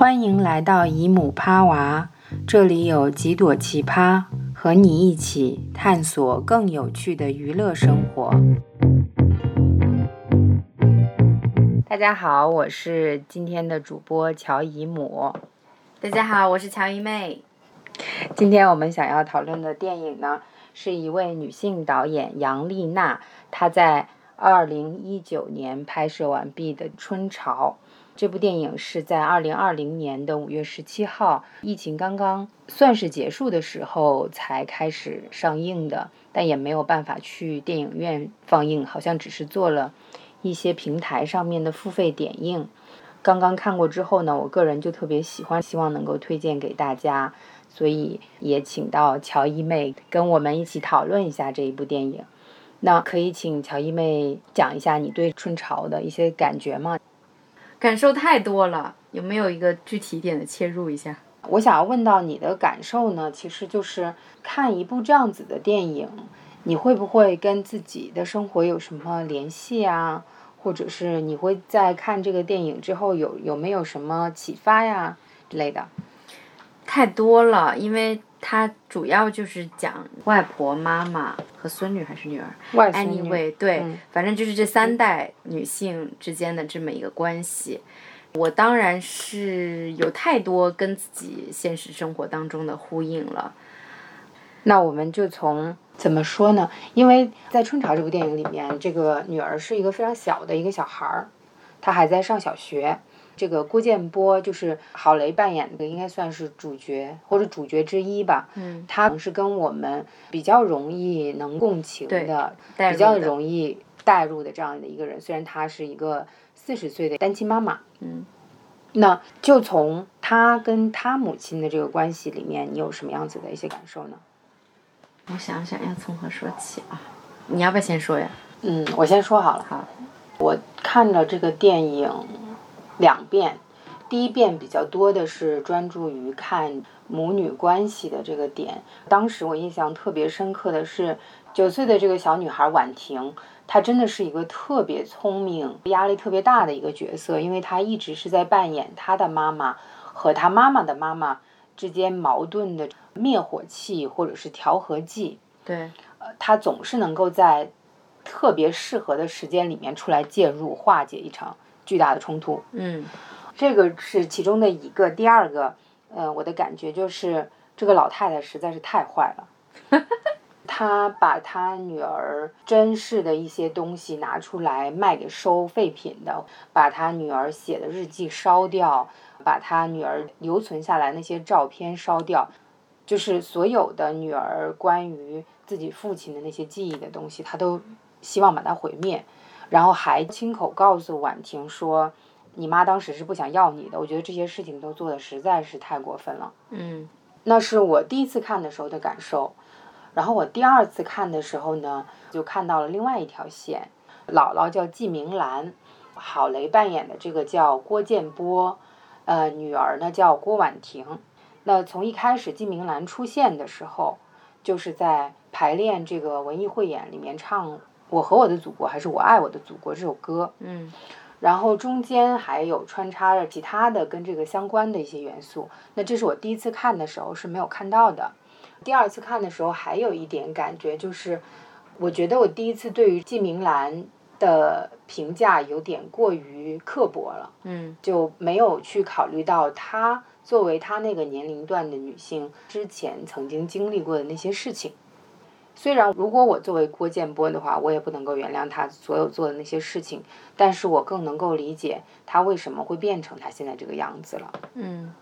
欢迎来到姨母趴娃，这里有几朵奇葩，和你一起探索更有趣的娱乐生活。大家好，我是今天的主播乔姨母。大家好，我是乔姨妹。今天我们想要讨论的电影呢，是一位女性导演杨丽娜，她在二零一九年拍摄完毕的《春潮》。这部电影是在二零二零年的五月十七号，疫情刚刚算是结束的时候才开始上映的，但也没有办法去电影院放映，好像只是做了一些平台上面的付费点映。刚刚看过之后呢，我个人就特别喜欢，希望能够推荐给大家，所以也请到乔一妹跟我们一起讨论一下这一部电影。那可以请乔一妹讲一下你对《春潮》的一些感觉吗？感受太多了，有没有一个具体一点的切入一下？我想要问到你的感受呢，其实就是看一部这样子的电影，你会不会跟自己的生活有什么联系啊？或者是你会在看这个电影之后有有没有什么启发呀之类的？太多了，因为。它主要就是讲外婆、妈妈和孙女还是女儿，anyway，对，反正就是这三代女性之间的这么一个关系。我当然是有太多跟自己现实生活当中的呼应了。那我们就从怎么说呢？因为在《春潮》这部电影里面，这个女儿是一个非常小的一个小孩儿，她还在上小学。这个郭建波就是郝蕾扮演的，应该算是主角或者主角之一吧。嗯，他是跟我们比较容易能共情的，比较容易带入的这样的一个人。虽然他是一个四十岁的单亲妈妈。嗯，那就从他跟他母亲的这个关系里面，你有什么样子的一些感受呢？我想想要从何说起啊？你要不要先说呀？嗯，我先说好了。好，我看了这个电影。两遍，第一遍比较多的是专注于看母女关系的这个点。当时我印象特别深刻的是九岁的这个小女孩婉婷，她真的是一个特别聪明、压力特别大的一个角色，因为她一直是在扮演她的妈妈和她妈妈的妈妈之间矛盾的灭火器或者是调和剂。对，呃，她总是能够在特别适合的时间里面出来介入，化解一场。巨大的冲突，嗯，这个是其中的一个。第二个，呃，我的感觉就是这个老太太实在是太坏了，她把她女儿珍视的一些东西拿出来卖给收废品的，把她女儿写的日记烧掉，把她女儿留存下来那些照片烧掉，就是所有的女儿关于自己父亲的那些记忆的东西，她都希望把它毁灭。然后还亲口告诉婉婷说：“你妈当时是不想要你的。”我觉得这些事情都做的实在是太过分了。嗯，那是我第一次看的时候的感受。然后我第二次看的时候呢，就看到了另外一条线。姥姥叫季明兰，郝蕾扮演的这个叫郭建波，呃，女儿呢叫郭婉婷。那从一开始季明兰出现的时候，就是在排练这个文艺汇演里面唱。我和我的祖国，还是我爱我的祖国这首歌，嗯，然后中间还有穿插着其他的跟这个相关的一些元素。那这是我第一次看的时候是没有看到的。第二次看的时候还有一点感觉，就是我觉得我第一次对于季明兰的评价有点过于刻薄了，嗯，就没有去考虑到她作为她那个年龄段的女性之前曾经经历过的那些事情。虽然如果我作为郭建波的话，我也不能够原谅他所有做的那些事情，但是我更能够理解他为什么会变成他现在这个样子了。嗯，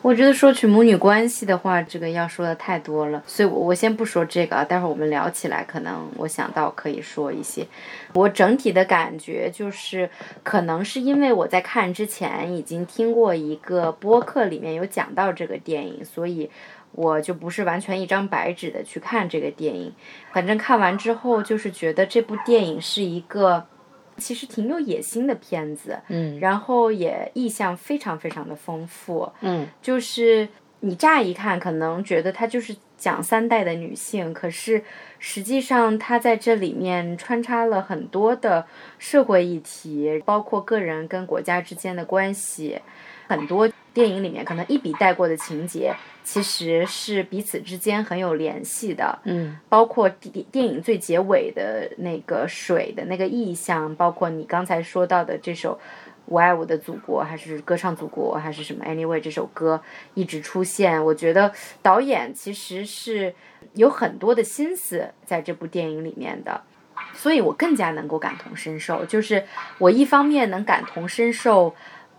我觉得说起母女关系的话，这个要说的太多了，所以我我先不说这个啊，待会儿我们聊起来，可能我想到可以说一些。我整体的感觉就是，可能是因为我在看之前已经听过一个播客里面有讲到这个电影，所以。我就不是完全一张白纸的去看这个电影，反正看完之后就是觉得这部电影是一个其实挺有野心的片子，嗯，然后也意象非常非常的丰富，嗯，就是你乍一看可能觉得它就是讲三代的女性，可是实际上它在这里面穿插了很多的社会议题，包括个人跟国家之间的关系。很多电影里面可能一笔带过的情节，其实是彼此之间很有联系的。嗯，包括电电影最结尾的那个水的那个意象，包括你刚才说到的这首。我爱我的祖国，还是歌唱祖国，还是什么？Anyway，这首歌一直出现。我觉得导演其实是有很多的心思在这部电影里面的，所以我更加能够感同身受。就是我一方面能感同身受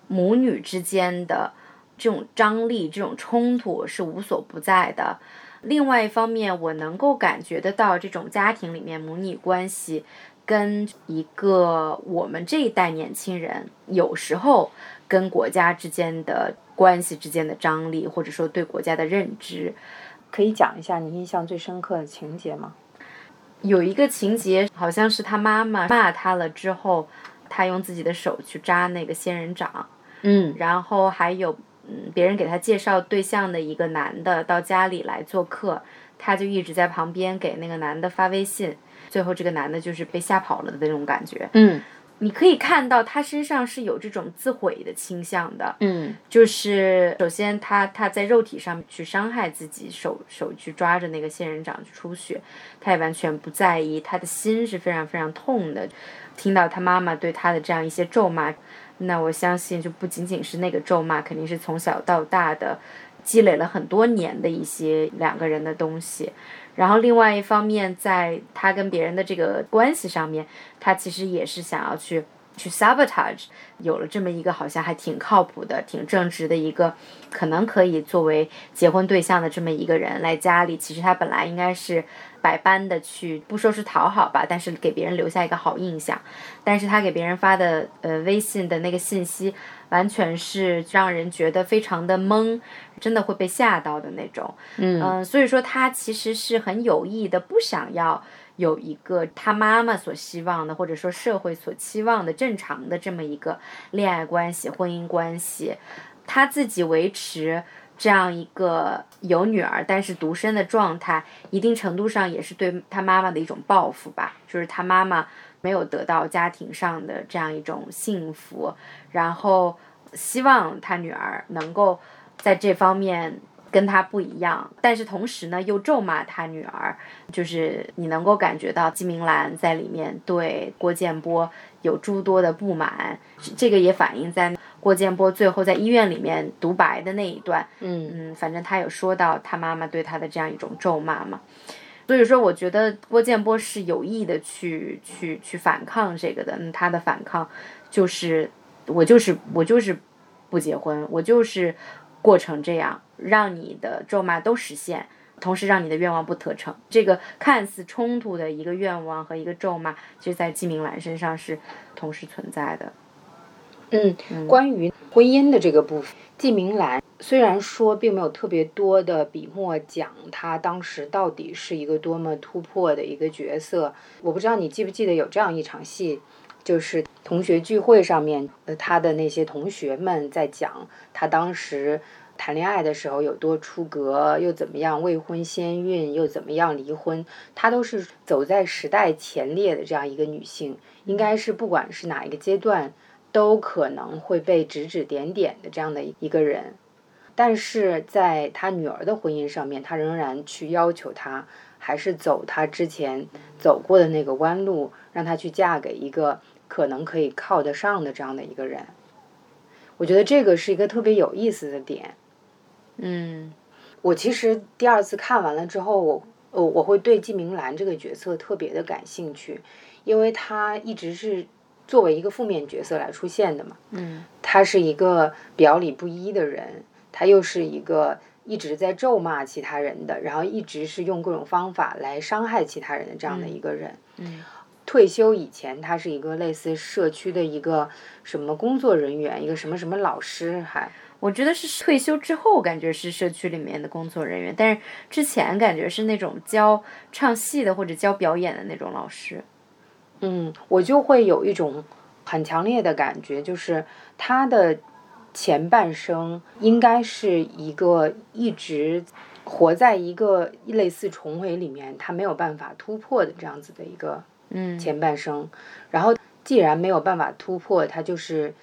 母女之间的这种张力、这种冲突是无所不在的；另外一方面，我能够感觉得到这种家庭里面母女关系。跟一个我们这一代年轻人，有时候跟国家之间的关系之间的张力，或者说对国家的认知，可以讲一下你印象最深刻的情节吗？有一个情节，好像是他妈妈骂他了之后，他用自己的手去扎那个仙人掌，嗯，然后还有嗯别人给他介绍对象的一个男的到家里来做客，他就一直在旁边给那个男的发微信。最后，这个男的就是被吓跑了的那种感觉。嗯，你可以看到他身上是有这种自毁的倾向的。嗯，就是首先他他在肉体上去伤害自己，手手去抓着那个仙人掌去出血，他也完全不在意。他的心是非常非常痛的。听到他妈妈对他的这样一些咒骂，那我相信就不仅仅是那个咒骂，肯定是从小到大的积累了很多年的一些两个人的东西。然后另外一方面，在他跟别人的这个关系上面，他其实也是想要去去 sabotage，有了这么一个好像还挺靠谱的、挺正直的一个，可能可以作为结婚对象的这么一个人来家里。其实他本来应该是百般的去，不说是讨好吧，但是给别人留下一个好印象。但是他给别人发的呃微信的那个信息，完全是让人觉得非常的懵。真的会被吓到的那种，嗯，所以说他其实是很有意的，不想要有一个他妈妈所希望的，或者说社会所期望的正常的这么一个恋爱关系、婚姻关系，他自己维持这样一个有女儿但是独身的状态，一定程度上也是对他妈妈的一种报复吧，就是他妈妈没有得到家庭上的这样一种幸福，然后希望他女儿能够。在这方面跟他不一样，但是同时呢又咒骂他女儿，就是你能够感觉到季明兰在里面对郭建波有诸多的不满，这个也反映在郭建波最后在医院里面独白的那一段，嗯。嗯，反正他有说到他妈妈对他的这样一种咒骂嘛，所以说我觉得郭建波是有意的去去去反抗这个的，嗯，他的反抗就是我就是我就是不结婚，我就是。过成这样，让你的咒骂都实现，同时让你的愿望不得逞。这个看似冲突的一个愿望和一个咒骂，其实在季明兰身上是同时存在的。嗯，关于婚姻的这个部分，季明兰虽然说并没有特别多的笔墨讲她当时到底是一个多么突破的一个角色，我不知道你记不记得有这样一场戏。就是同学聚会上面，呃，他的那些同学们在讲他当时谈恋爱的时候有多出格，又怎么样未婚先孕，又怎么样离婚。她都是走在时代前列的这样一个女性，应该是不管是哪一个阶段，都可能会被指指点点的这样的一个人。但是在她女儿的婚姻上面，她仍然去要求她还是走她之前走过的那个弯路，让她去嫁给一个。可能可以靠得上的这样的一个人，我觉得这个是一个特别有意思的点。嗯，我其实第二次看完了之后，我我我会对季明兰这个角色特别的感兴趣，因为她一直是作为一个负面角色来出现的嘛。嗯，她是一个表里不一的人，她又是一个一直在咒骂其他人的，然后一直是用各种方法来伤害其他人的这样的一个人。嗯。退休以前，他是一个类似社区的一个什么工作人员，一个什么什么老师，还我觉得是退休之后感觉是社区里面的工作人员，但是之前感觉是那种教唱戏的或者教表演的那种老师。嗯，我就会有一种很强烈的感觉，就是他的前半生应该是一个一直活在一个类似重围里面，他没有办法突破的这样子的一个。嗯，前半生，然后既然没有办法突破，他就是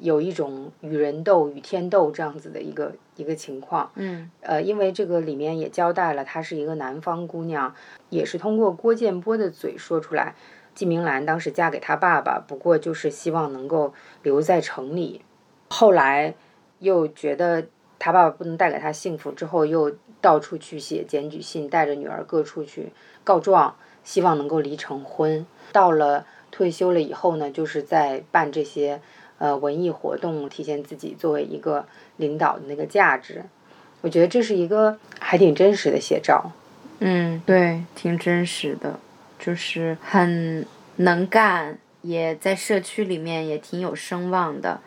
有一种与人斗、与天斗这样子的一个一个情况。嗯。呃，因为这个里面也交代了，她是一个南方姑娘，也是通过郭建波的嘴说出来，季明兰当时嫁给他爸爸，不过就是希望能够留在城里，后来又觉得他爸爸不能带给他幸福，之后又到处去写检举信，带着女儿各处去告状，希望能够离成婚。到了退休了以后呢，就是在办这些呃文艺活动，体现自己作为一个领导的那个价值。我觉得这是一个还挺真实的写照。嗯，对，挺真实的，就是很能干，也在社区里面也挺有声望的。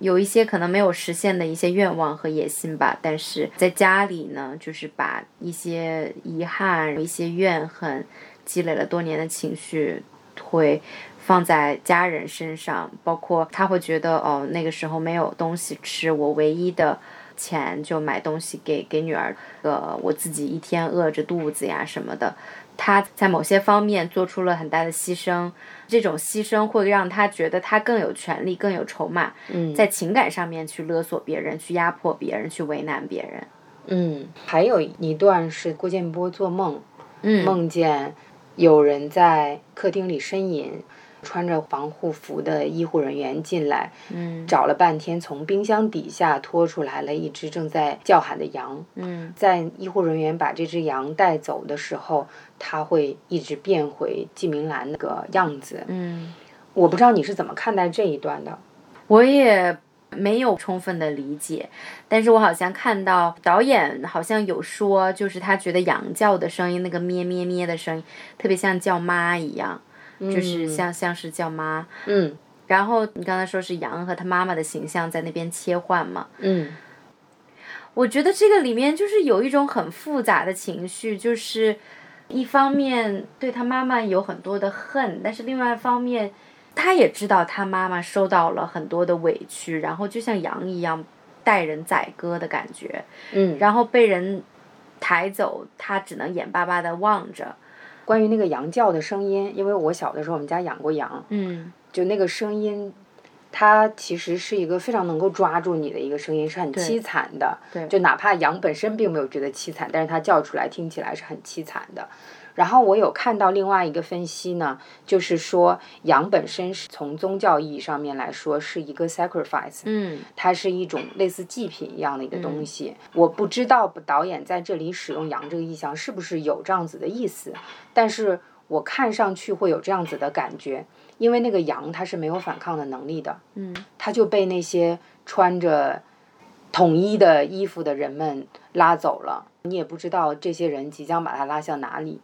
有一些可能没有实现的一些愿望和野心吧，但是在家里呢，就是把一些遗憾、一些怨恨、积累了多年的情绪，会放在家人身上，包括他会觉得哦，那个时候没有东西吃，我唯一的钱就买东西给给女儿，呃，我自己一天饿着肚子呀什么的。他在某些方面做出了很大的牺牲，这种牺牲会让他觉得他更有权利、更有筹码，嗯在情感上面去勒索别人、去压迫别人、去为难别人。嗯，还有一段是郭建波做梦，嗯梦见有人在客厅里呻吟，穿着防护服的医护人员进来，嗯找了半天，从冰箱底下拖出来了一只正在叫喊的羊。嗯在医护人员把这只羊带走的时候，它会一直变回季明兰那个样子。嗯，我不知道你是怎么看待这一段的。我也没有充分的理解，但是我好像看到导演好像有说，就是他觉得羊叫的声音，那个咩咩咩的声音，特别像叫妈一样，就是像像是叫妈。嗯然后你刚才说是羊和他妈妈的形象在那边切换嘛？嗯我觉得这个里面就是有一种很复杂的情绪，就是一方面对他妈妈有很多的恨，但是另外一方面，他也知道他妈妈受到了很多的委屈，然后就像羊一样待人宰割的感觉，嗯。然后被人抬走，他只能眼巴巴的望着。关于那个羊叫的声音，因为我小的时候我们家养过羊，嗯就那个声音，它其实是一个非常能够抓住你的一个声音，是很凄惨的。对就哪怕羊本身并没有觉得凄惨，但是它叫出来听起来是很凄惨的。然后我有看到另外一个分析呢，就是说羊本身是从宗教意义上面来说是一个 sacrifice，嗯它是一种类似祭品一样的一个东西。我不知道导演在这里使用“羊”这个意象是不是有这样子的意思，但是我看上去会有这样子的感觉，因为那个羊它是没有反抗的能力的，嗯它就被那些穿着统一的衣服的人们拉走了，你也不知道这些人即将把它拉向哪里。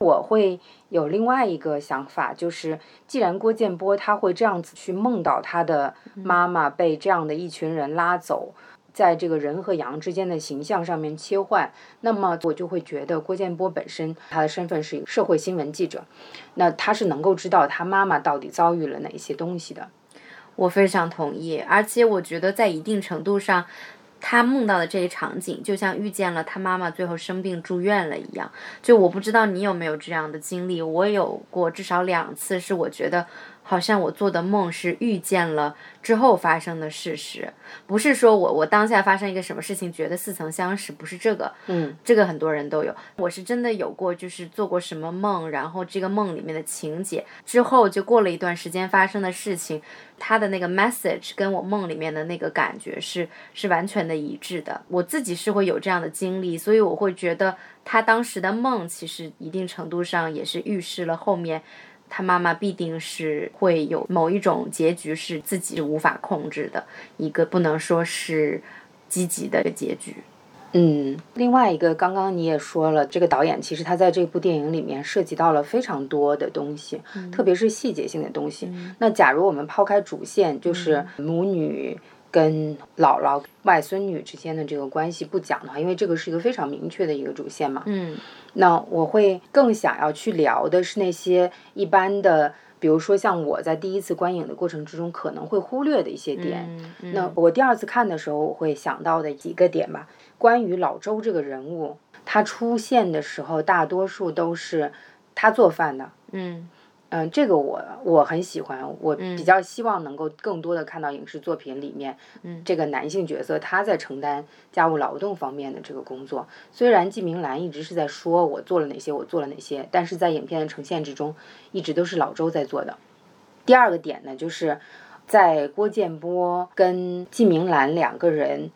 我会有另外一个想法，就是既然郭建波他会这样子去梦到他的妈妈被这样的一群人拉走，在这个人和羊之间的形象上面切换，那么我就会觉得郭建波本身他的身份是一个社会新闻记者，那他是能够知道他妈妈到底遭遇了哪些东西的。我非常同意，而且我觉得在一定程度上，他梦到的这一场景，就像遇见了他妈妈最后生病住院了一样。就我不知道你有没有这样的经历，我有过至少两次，是我觉得好像我做的梦是遇见了之后发生的事实，不是说我我当下发生一个什么事情觉得似曾相识，不是这个，嗯这个很多人都有。我是真的有过，就是做过什么梦，然后这个梦里面的情节之后就过了一段时间发生的事情，它的那个 message 跟我梦里面的那个感觉是是完全的一致的。我自己是会有这样的经历，所以我会觉得他当时的梦其实一定程度上也是预示了后面。他妈妈必定是会有某一种结局是自己无法控制的，一个不能说是积极的结局。嗯，另外一个，刚刚你也说了，这个导演其实他在这部电影里面涉及到了非常多的东西，特别是细节性的东西。那假如我们抛开主线，就是母女跟姥姥、外孙女之间的这个关系不讲的话，因为这个是一个非常明确的一个主线嘛。嗯那我会更想要去聊的是那些一般的，比如说像我在第一次观影的过程之中可能会忽略的一些点。嗯那我第二次看的时候，我会想到的几个点吧。关于老周这个人物，他出现的时候，大多数都是他做饭的，嗯嗯，这个我我很喜欢，我比较希望能够更多的看到影视作品里面，这个男性角色他在承担家务劳动方面的这个工作。虽然季明兰一直是在说我做了哪些，我做了哪些，但是在影片的呈现之中，一直都是老周在做的。第二个点呢，就是在郭建波跟季明兰两个人。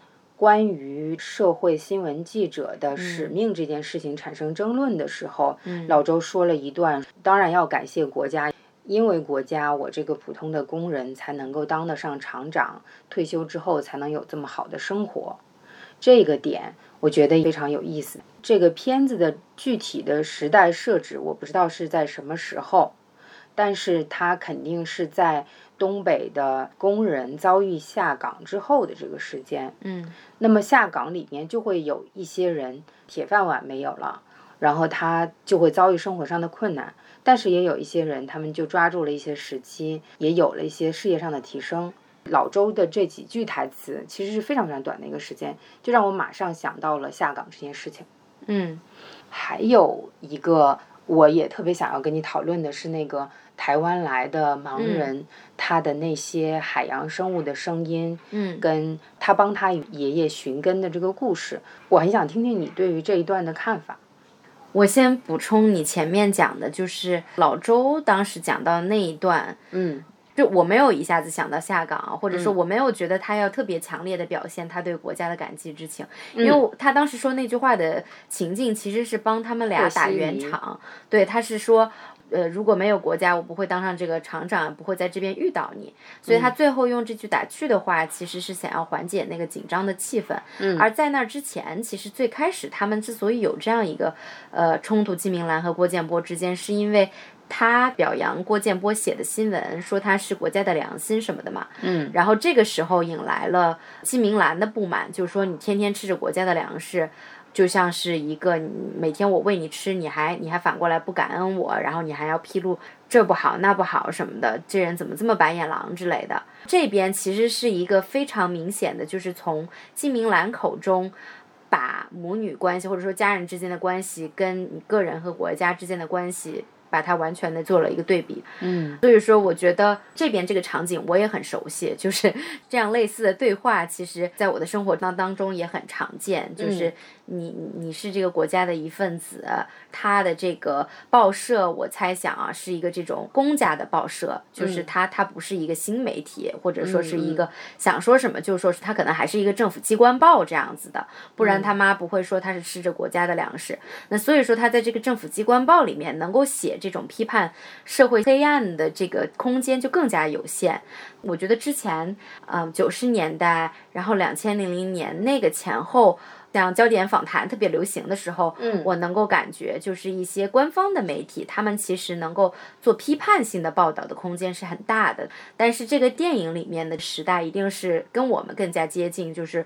关于社会新闻记者的使命这件事情产生争论的时候，老周说了一段：“当然要感谢国家，因为国家，我这个普通的工人才能够当得上厂长，退休之后才能有这么好的生活。”这个点我觉得非常有意思。这个片子的具体的时代设置，我不知道是在什么时候，但是他肯定是在。东北的工人遭遇下岗之后的这个时间，嗯，那么下岗里面就会有一些人铁饭碗没有了，然后他就会遭遇生活上的困难，但是也有一些人，他们就抓住了一些时机，也有了一些事业上的提升。老周的这几句台词其实是非常非常短的一个时间，就让我马上想到了下岗这件事情。嗯，还有一个我也特别想要跟你讨论的是那个。台湾来的盲人，他的那些海洋生物的声音，嗯，跟他帮他爷爷寻根的这个故事，我很想听听你对于这一段的看法。我先补充你前面讲的，就是老周当时讲到那一段，嗯。就我没有一下子想到下岗，或者说我没有觉得他要特别强烈的表现他对国家的感激之情，因为他当时说那句话的情境其实是帮他们俩打圆场，对，他是说，呃，如果没有国家，我不会当上这个厂长，不会在这边遇到你，所以他最后用这句打趣的话，其实是想要缓解那个紧张的气氛。嗯，而在那之前，其实最开始他们之所以有这样一个呃冲突，季明兰和郭建波之间，是因为。他表扬郭建波写的新闻，说他是国家的良心什么的嘛。嗯。然后这个时候引来了季明兰的不满，就是说你天天吃着国家的粮食，就像是一个每天我喂你吃，你还你还反过来不感恩我，然后你还要披露这不好那不好什么的，这人怎么这么白眼狼之类的。这边其实是一个非常明显的，就是从金明兰口中把母女关系或者说家人之间的关系跟你个人和国家之间的关系。把它完全的做了一个对比，嗯，所以说我觉得这边这个场景我也很熟悉，就是 这样类似的对话，其实在我的生活当当中也很常见，就是你你是这个国家的一份子，他的这个报社，我猜想啊是一个这种公家的报社，就是他他不是一个新媒体，或者说是一个想说什么就说是他可能还是一个政府机关报这样子的，不然他妈不会说他是吃着国家的粮食，那所以说他在这个政府机关报里面能够写。这种批判社会黑暗的这个空间就更加有限。我觉得之前，嗯，九十年代，然后两千零零年那个前后，像焦点访谈特别流行的时候，嗯，我能够感觉就是一些官方的媒体，他们其实能够做批判性的报道的空间是很大的。但是这个电影里面的时代一定是跟我们更加接近，就是。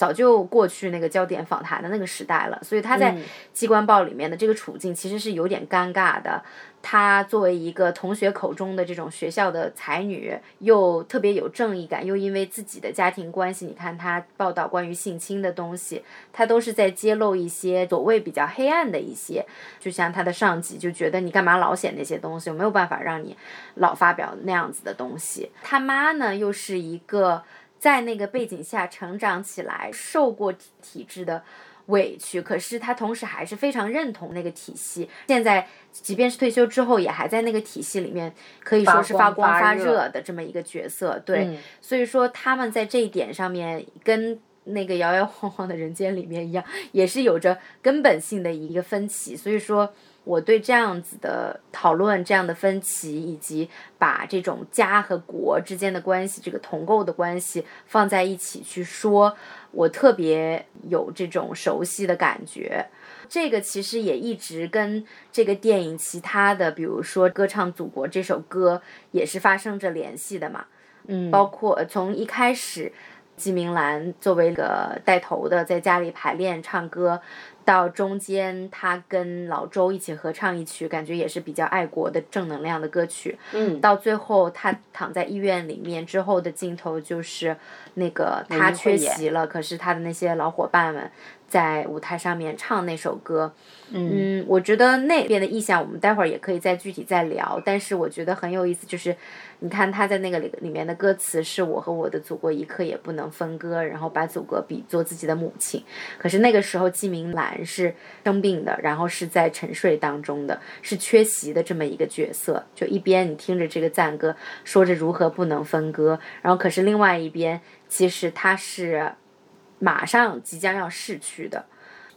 早就过去那个焦点访谈的那个时代了，所以他在机关报里面的这个处境其实是有点尴尬的。他作为一个同学口中的这种学校的才女，又特别有正义感，又因为自己的家庭关系，你看他报道关于性侵的东西，他都是在揭露一些所谓比较黑暗的一些，就像他的上级就觉得你干嘛老写那些东西，我没有办法让你老发表那样子的东西。他妈呢，又是一个。在那个背景下成长起来，受过体制的委屈，可是他同时还是非常认同那个体系。现在，即便是退休之后，也还在那个体系里面，可以说是发光发热的这么一个角色。对，所以说他们在这一点上面，跟那个摇摇晃晃的人间里面一样，也是有着根本性的一个分歧。所以说。我对这样子的讨论、这样的分歧，以及把这种家和国之间的关系、这个同构的关系放在一起去说，我特别有这种熟悉的感觉。这个其实也一直跟这个电影其他的，比如说《歌唱祖国》这首歌，也是发生着联系的嘛。嗯，包括从一开始，季明兰作为一个带头的，在家里排练唱歌。到中间，他跟老周一起合唱一曲，感觉也是比较爱国的正能量的歌曲。嗯，到最后他躺在医院里面之后的镜头，就是那个他缺席了，可是他的那些老伙伴们在舞台上面唱那首歌。嗯，我觉得那边的意象，我们待会儿也可以再具体再聊。但是我觉得很有意思，就是你看他在那个里里面的歌词是我和我的祖国一刻也不能分割，然后把祖国比作自己的母亲。可是那个时候季明兰是生病的，然后是在沉睡当中的，是缺席的这么一个角色。就一边你听着这个赞歌，说着如何不能分割，然后可是另外一边其实他是马上即将要逝去的。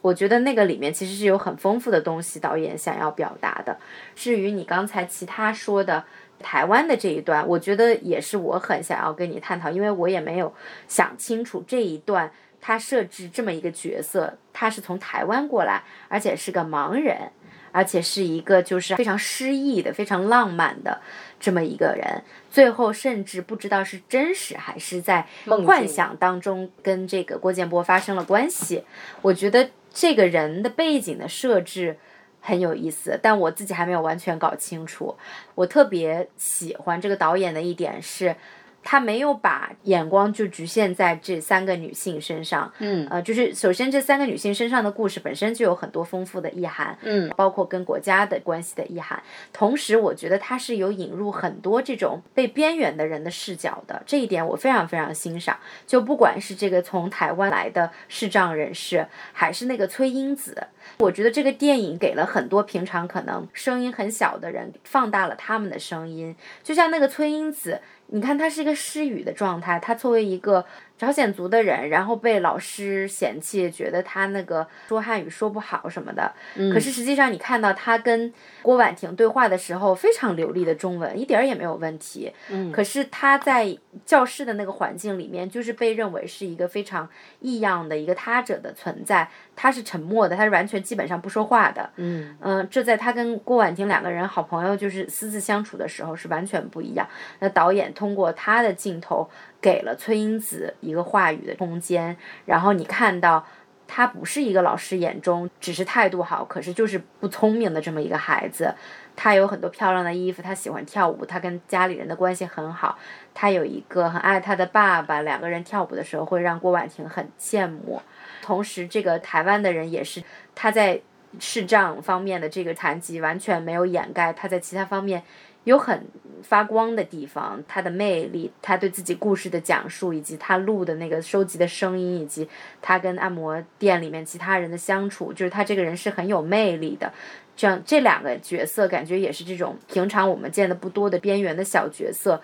我觉得那个里面其实是有很丰富的东西，导演想要表达的。至于你刚才其他说的台湾的这一段，我觉得也是我很想要跟你探讨，因为我也没有想清楚这一段他设置这么一个角色，他是从台湾过来，而且是个盲人，而且是一个就是非常诗意的、非常浪漫的这么一个人，最后甚至不知道是真实还是在幻想当中跟这个郭建波发生了关系。我觉得。这个人的背景的设置很有意思，但我自己还没有完全搞清楚。我特别喜欢这个导演的一点是。他没有把眼光就局限在这三个女性身上，嗯，呃，就是首先这三个女性身上的故事本身就有很多丰富的意涵，嗯，包括跟国家的关系的意涵。同时，我觉得他是有引入很多这种被边缘的人的视角的，这一点我非常非常欣赏。就不管是这个从台湾来的视障人士，还是那个崔英子，我觉得这个电影给了很多平常可能声音很小的人放大了他们的声音，就像那个崔英子。你看，它是一个失语的状态。它作为一个朝鲜族的人，然后被老师嫌弃，觉得他那个说汉语说不好什么的。嗯。可是实际上，你看到他跟郭婉婷对话的时候，非常流利的中文，一点儿也没有问题。嗯。可是他在教室的那个环境里面，就是被认为是一个非常异样的一个他者的存在。他是沉默的，他是完全基本上不说话的。嗯。嗯，这在他跟郭婉婷两个人好朋友就是私自相处的时候是完全不一样。那导演。通过他的镜头，给了崔英子一个话语的空间。然后你看到，他不是一个老师眼中只是态度好，可是就是不聪明的这么一个孩子。他有很多漂亮的衣服，他喜欢跳舞，他跟家里人的关系很好。他有一个很爱他的爸爸，两个人跳舞的时候会让郭婉婷很羡慕。同时，这个台湾的人也是他在视障方面的这个残疾完全没有掩盖他在其他方面。有很发光的地方，他的魅力，他对自己故事的讲述，以及他录的那个收集的声音，以及他跟按摩店里面其他人的相处，就是他这个人是很有魅力的。这样这两个角色，感觉也是这种平常我们见的不多的边缘的小角色，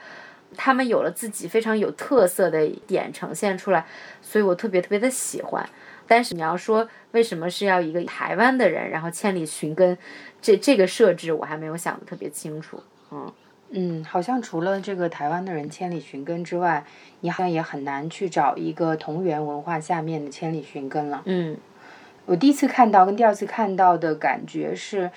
他们有了自己非常有特色的点呈现出来，所以我特别特别的喜欢。但是你要说为什么是要一个台湾的人，然后千里寻根，这这个设置我还没有想的特别清楚。嗯嗯，好像除了这个台湾的人千里寻根之外，你好像也很难去找一个同源文化下面的千里寻根了。嗯，我第一次看到跟第二次看到的感觉是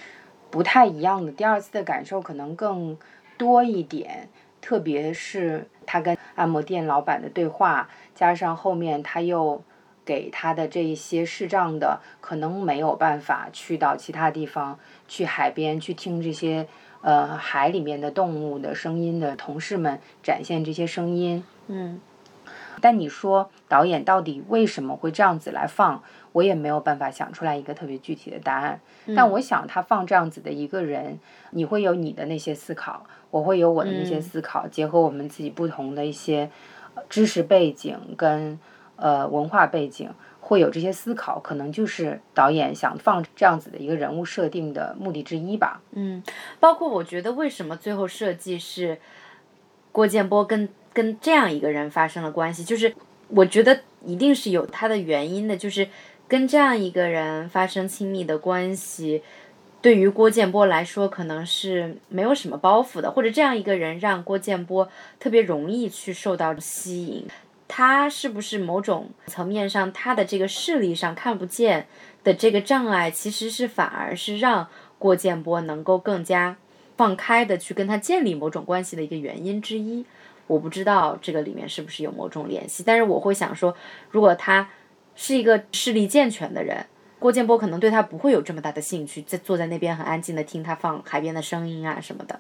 不太一样的。第二次的感受可能更多一点，特别是他跟按摩店老板的对话，加上后面他又给他的这一些视障的，可能没有办法去到其他地方，去海边去听这些。呃，海里面的动物的声音的同事们展现这些声音，嗯，但你说导演到底为什么会这样子来放，我也没有办法想出来一个特别具体的答案。但我想他放这样子的一个人，你会有你的那些思考，我会有我的那些思考，结合我们自己不同的一些知识背景跟呃文化背景。会有这些思考，可能就是导演想放这样子的一个人物设定的目的之一吧。嗯，包括我觉得为什么最后设计是郭建波跟跟这样一个人发生了关系，就是我觉得一定是有他的原因的，就是跟这样一个人发生亲密的关系，对于郭建波来说可能是没有什么包袱的，或者这样一个人让郭建波特别容易去受到吸引。他是不是某种层面上，他的这个视力上看不见的这个障碍，其实是反而是让郭建波能够更加放开的去跟他建立某种关系的一个原因之一。我不知道这个里面是不是有某种联系，但是我会想说，如果他是一个视力健全的人，郭建波可能对他不会有这么大的兴趣，在坐在那边很安静的听他放海边的声音啊什么的。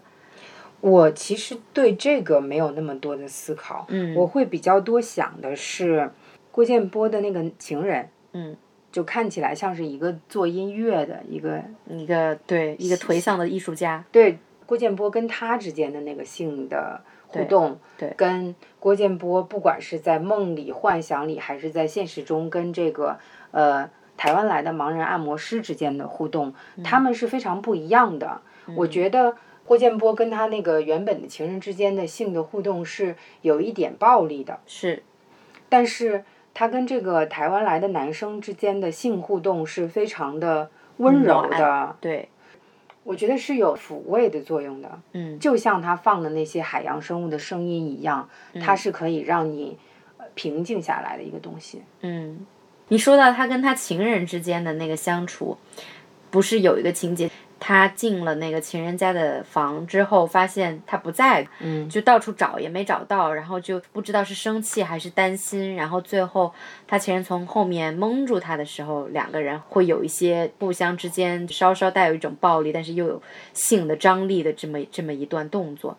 我其实对这个没有那么多的思考，嗯，我会比较多想的是郭建波的那个情人，嗯，就看起来像是一个做音乐的一个一个对一个颓丧的艺术家。对郭建波跟他之间的那个性的互动，对跟郭建波不管是在梦里、幻想里，还是在现实中跟这个呃台湾来的盲人按摩师之间的互动，他们是非常不一样的。我觉得郭建波跟他那个原本的情人之间的性的互动是有一点暴力的，是，但是他跟这个台湾来的男生之间的性互动是非常的温柔的，对，我觉得是有抚慰的作用的。嗯，就像他放的那些海洋生物的声音一样，它是可以让你呃平静下来的一个东西。嗯，你说到他跟他情人之间的那个相处，不是有一个情节，他进了那个情人家的房之后，发现他不在，嗯，就到处找也没找到，然后就不知道是生气还是担心，然后最后他情人从后面蒙住他的时候，两个人会有一些互相之间稍稍带有一种暴力，但是又有性的张力的这么这么一段动作。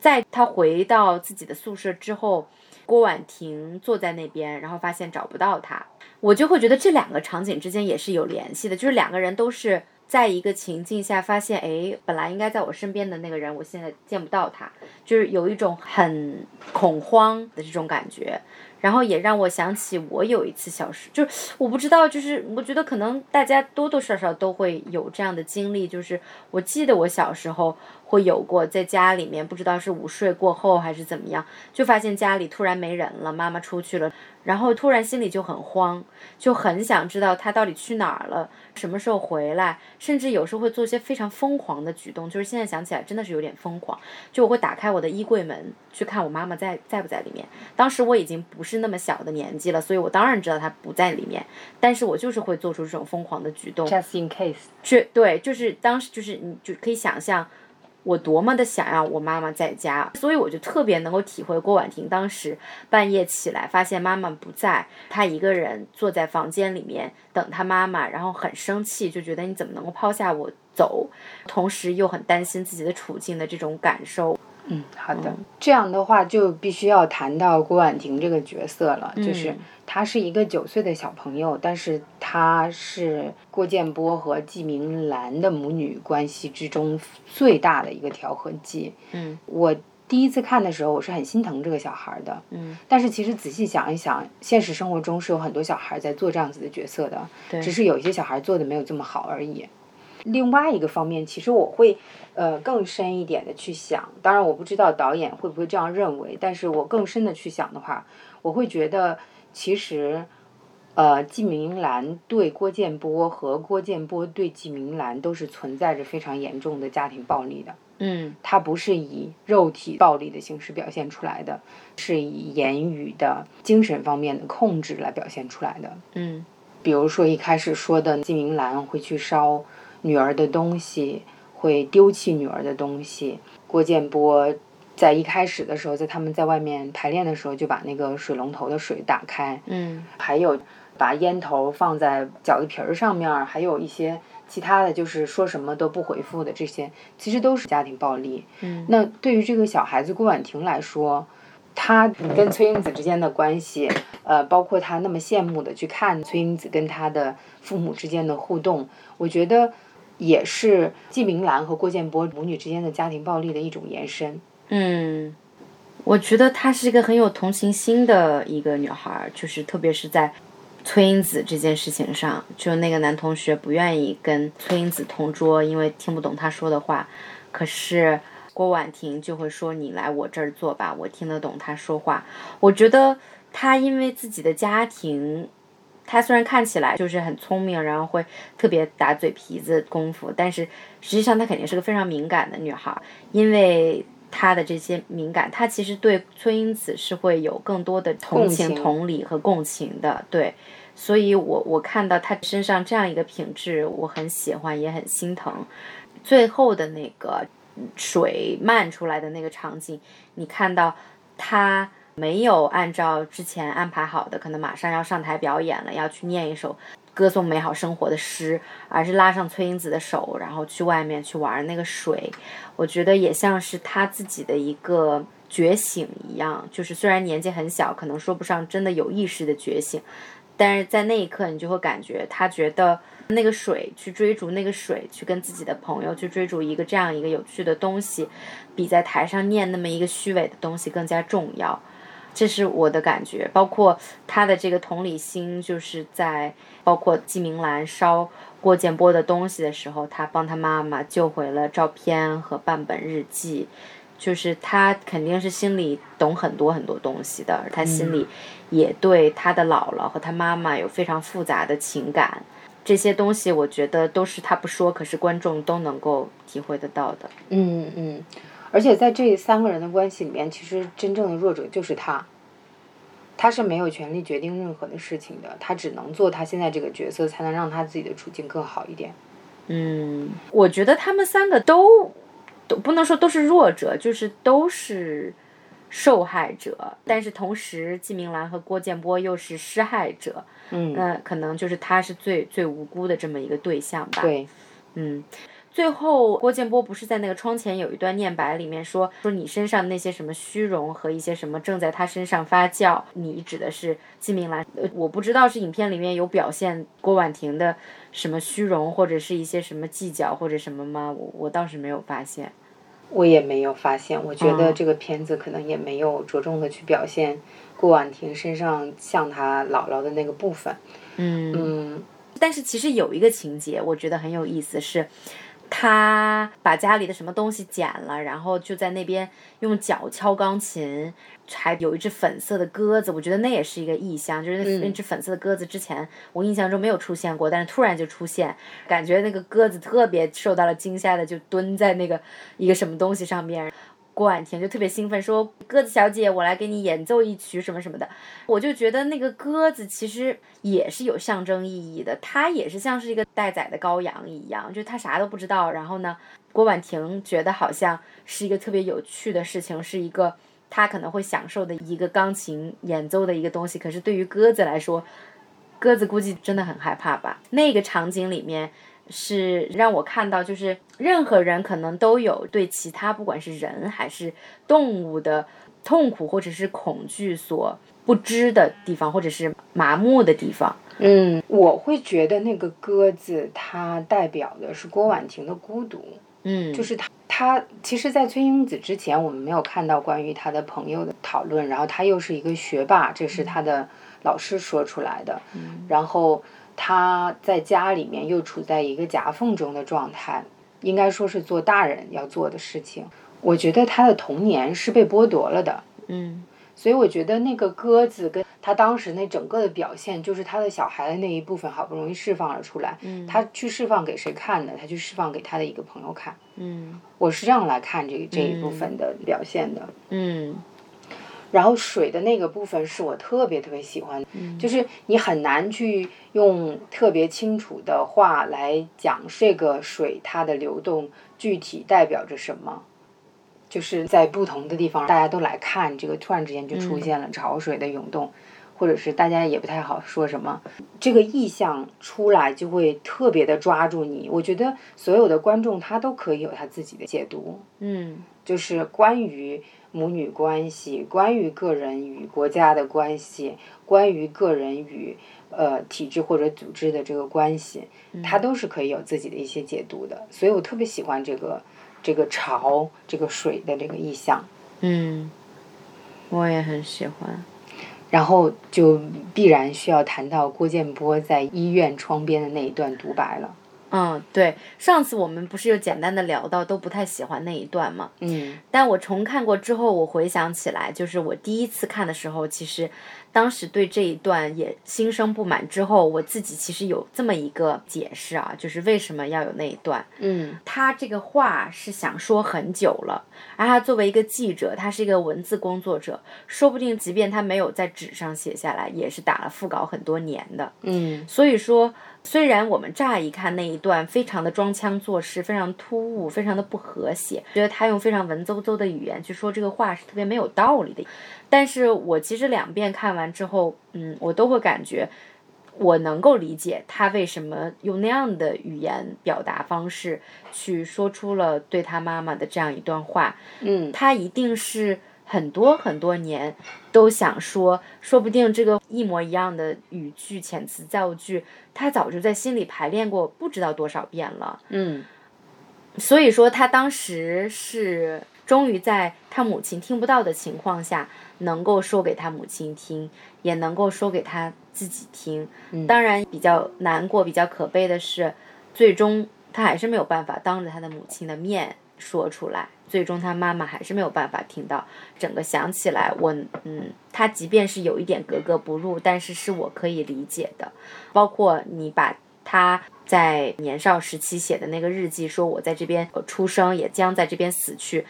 在他回到自己的宿舍之后，郭婉婷坐在那边，然后发现找不到他，我就会觉得这两个场景之间也是有联系的，就是两个人都是在一个情境下发现，哎，本来应该在我身边的那个人，我现在见不到他，就是有一种很恐慌的这种感觉。然后也让我想起我有一次小时，就是我不知道，就是我觉得可能大家多多少少都会有这样的经历，就是我记得我小时候会有过在家里面，不知道是午睡过后还是怎么样，就发现家里突然没人了，妈妈出去了，然后突然心里就很慌，就很想知道她到底去哪儿了，什么时候回来，甚至有时候会做一些非常疯狂的举动，就是现在想起来真的是有点疯狂，就我会打开我的衣柜门去看我妈妈在在不在里面，当时我已经不是那么小的年纪了，所以我当然知道她不在里面，但是我就是会做出这种疯狂的举动，Just in case，去对，就是当时就是你就可以想象。我多么的想要我妈妈在家，所以我就特别能够体会郭婉婷当时半夜起来发现妈妈不在，她一个人坐在房间里面等她妈妈，然后很生气，就觉得你怎么能够抛下我走，同时又很担心自己的处境的这种感受。嗯，好的。这样的话就必须要谈到郭婉婷这个角色了，嗯就是她是一个九岁的小朋友，但是她是郭建波和纪明兰的母女关系之中最大的一个调和剂。嗯，我第一次看的时候，我是很心疼这个小孩的。嗯，但是其实仔细想一想，现实生活中是有很多小孩在做这样子的角色的，只是有一些小孩做的没有这么好而已。另外一个方面，其实我会呃更深一点的去想，当然我不知道导演会不会这样认为，但是我更深的去想的话，我会觉得其实。呃，纪明兰对郭建波和郭建波对纪明兰都是存在着非常严重的家庭暴力的。嗯他不是以肉体暴力的形式表现出来的，是以言语的、精神方面的控制来表现出来的。嗯比如说一开始说的纪明兰会去烧女儿的东西，会丢弃女儿的东西。郭建波在一开始的时候，在他们在外面排练的时候，就把那个水龙头的水打开，嗯还有把烟头放在饺子皮儿上面儿，还有一些其他的就是说什么都不回复的这些，其实都是家庭暴力。嗯那对于这个小孩子郭婉婷来说，她跟崔英子之间的关系，呃，包括她那么羡慕的去看崔英子跟她的父母之间的互动，我觉得也是季明兰和郭建波母女之间的家庭暴力的一种延伸。嗯，我觉得她是一个很有同情心的一个女孩，就是特别是在崔英子这件事情上，就那个男同学不愿意跟崔英子同桌，因为听不懂她说的话，可是。郭婉婷就会说：“你来我这儿坐吧，我听得懂她说话。”我觉得她因为自己的家庭，她虽然看起来就是很聪明，然后会特别打嘴皮子功夫，但是实际上她肯定是个非常敏感的女孩，因为她的这些敏感，她其实对崔英子是会有更多的同情、同理和共情的，对。所以我我看到她身上这样一个品质，我很喜欢，也很心疼。最后的那个水漫出来的那个场景，你看到她没有按照之前安排好的，可能马上要上台表演了，要去念一首歌颂美好生活的诗，而是拉上崔英子的手，然后去外面去玩那个水。我觉得也像是她自己的一个觉醒一样，就是虽然年纪很小，可能说不上真的有意识的觉醒，但是在那一刻，你就会感觉他觉得那个水去追逐那个水，去跟自己的朋友去追逐一个这样一个有趣的东西，比在台上念那么一个虚伪的东西更加重要。这是我的感觉。包括他的这个同理心，就是在包括季明兰烧郭建波的东西的时候，他帮他妈妈救回了照片和半本日记。就是他肯定是心里懂很多很多东西的，他心里也对他的姥姥和他妈妈有非常复杂的情感，这些东西我觉得都是他不说，可是观众都能够体会得到的。嗯嗯，而且在这三个人的关系里面，其实真正的弱者就是他，他是没有权利决定任何的事情的，他只能做他现在这个角色，才能让他自己的处境更好一点。嗯，我觉得他们三个都。都不能说都是弱者，就是都是受害者。但是同时，季明兰和郭建波又是施害者。嗯，那可能就是他是最最无辜的这么一个对象吧。对，嗯。最后，郭建波不是在那个窗前有一段念白，里面说说你身上那些什么虚荣和一些什么正在他身上发酵。你指的是季明兰？呃，我不知道是影片里面有表现郭婉婷的什么虚荣，或者是一些什么计较或者什么吗？我我倒是没有发现。我也没有发现。我觉得这个片子可能也没有着重的去表现郭婉婷身上像她姥姥的那个部分。嗯嗯。但是其实有一个情节，我觉得很有意思是。他把家里的什么东西捡了，然后就在那边用脚敲钢琴，还有一只粉色的鸽子，我觉得那也是一个意象，就是那那只粉色的鸽子之前我印象中没有出现过，但是突然就出现，感觉那个鸽子特别受到了惊吓的，就蹲在那个一个什么东西上面。郭婉婷就特别兴奋，说：“鸽子小姐，我来给你演奏一曲什么什么的。”我就觉得那个鸽子其实也是有象征意义的，它也是像是一个待宰的羔羊一样，就它啥都不知道。然后呢，郭婉婷觉得好像是一个特别有趣的事情，是一个他可能会享受的一个钢琴演奏的一个东西。可是对于鸽子来说，鸽子估计真的很害怕吧？那个场景里面。是让我看到，就是任何人可能都有对其他不管是人还是动物的痛苦或者是恐惧所不知的地方，或者是麻木的地方。嗯，我会觉得那个鸽子它代表的是郭婉婷的孤独。嗯，就是他，他其实，在崔英子之前，我们没有看到关于他的朋友的讨论。然后他又是一个学霸，这是他的老师说出来的。嗯，然后。他在家里面又处在一个夹缝中的状态，应该说是做大人要做的事情。我觉得他的童年是被剥夺了的。嗯，所以我觉得那个鸽子跟他当时那整个的表现，就是他的小孩的那一部分好不容易释放了出来。嗯，他去释放给谁看的？他去释放给他的一个朋友看。嗯，我是这样来看这这一部分的表现的。嗯。然后水的那个部分是我特别特别喜欢，就是你很难去用特别清楚的话来讲这个水它的流动具体代表着什么，就是在不同的地方大家都来看这个突然之间就出现了潮水的涌动，或者是大家也不太好说什么，这个意象出来就会特别的抓住你。我觉得所有的观众他都可以有他自己的解读，嗯，就是关于。母女关系，关于个人与国家的关系，关于个人与呃体制或者组织的这个关系，他都是可以有自己的一些解读的。所以我特别喜欢这个这个潮这个水的这个意象。嗯，我也很喜欢。然后就必然需要谈到郭建波在医院窗边的那一段独白了。嗯，对，上次我们不是有简单的聊到，都不太喜欢那一段嘛。嗯。但我重看过之后，我回想起来，就是我第一次看的时候，其实当时对这一段也心生不满。之后我自己其实有这么一个解释啊，就是为什么要有那一段。嗯。他这个话是想说很久了，而他作为一个记者，他是一个文字工作者，说不定即便他没有在纸上写下来，也是打了腹稿很多年的。嗯。所以说。虽然我们乍一看那一段非常的装腔作势，非常突兀，非常的不和谐，觉得他用非常文绉绉的语言去说这个话是特别没有道理的。但是我其实两遍看完之后，嗯，我都会感觉我能够理解他为什么用那样的语言表达方式去说出了对他妈妈的这样一段话。嗯，他一定是很多很多年都想说，说不定这个一模一样的语句、遣词造句，他早就在心里排练过不知道多少遍了。嗯，所以说他当时是终于在他母亲听不到的情况下，能够说给他母亲听，也能够说给他自己听。当然，比较难过、比较可悲的是，最终他还是没有办法当着他的母亲的面说出来。最终，他妈妈还是没有办法听到。整个想起来，我嗯，他即便是有一点格格不入，但是是我可以理解的。包括你把他在年少时期写的那个日记，说我在这边出生，也将在这边死去。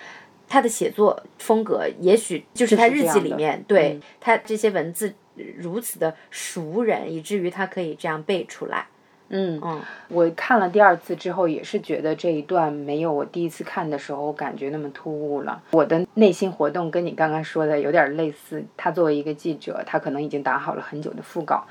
他的写作风格，也许就是他日记里面对他这些文字如此的熟人，以至于他可以这样背出来。嗯嗯，我看了第二次之后，也是觉得这一段没有我第一次看的时候感觉那么突兀了。我的内心活动跟你刚刚说的有点类似。他作为一个记者，他可能已经打好了很久的副稿，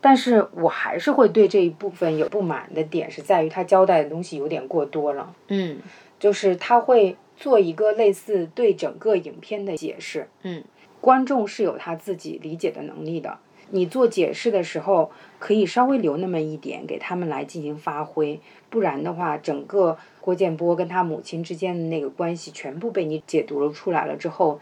但是我还是会对这一部分有不满的点，是在于他交代的东西有点过多了。嗯，就是他会做一个类似对整个影片的解释。嗯，观众是有他自己理解的能力的。你做解释的时候，可以稍微留那么一点给他们来进行发挥，不然的话，整个郭建波跟他母亲之间的那个关系全部被你解读了出来了之后，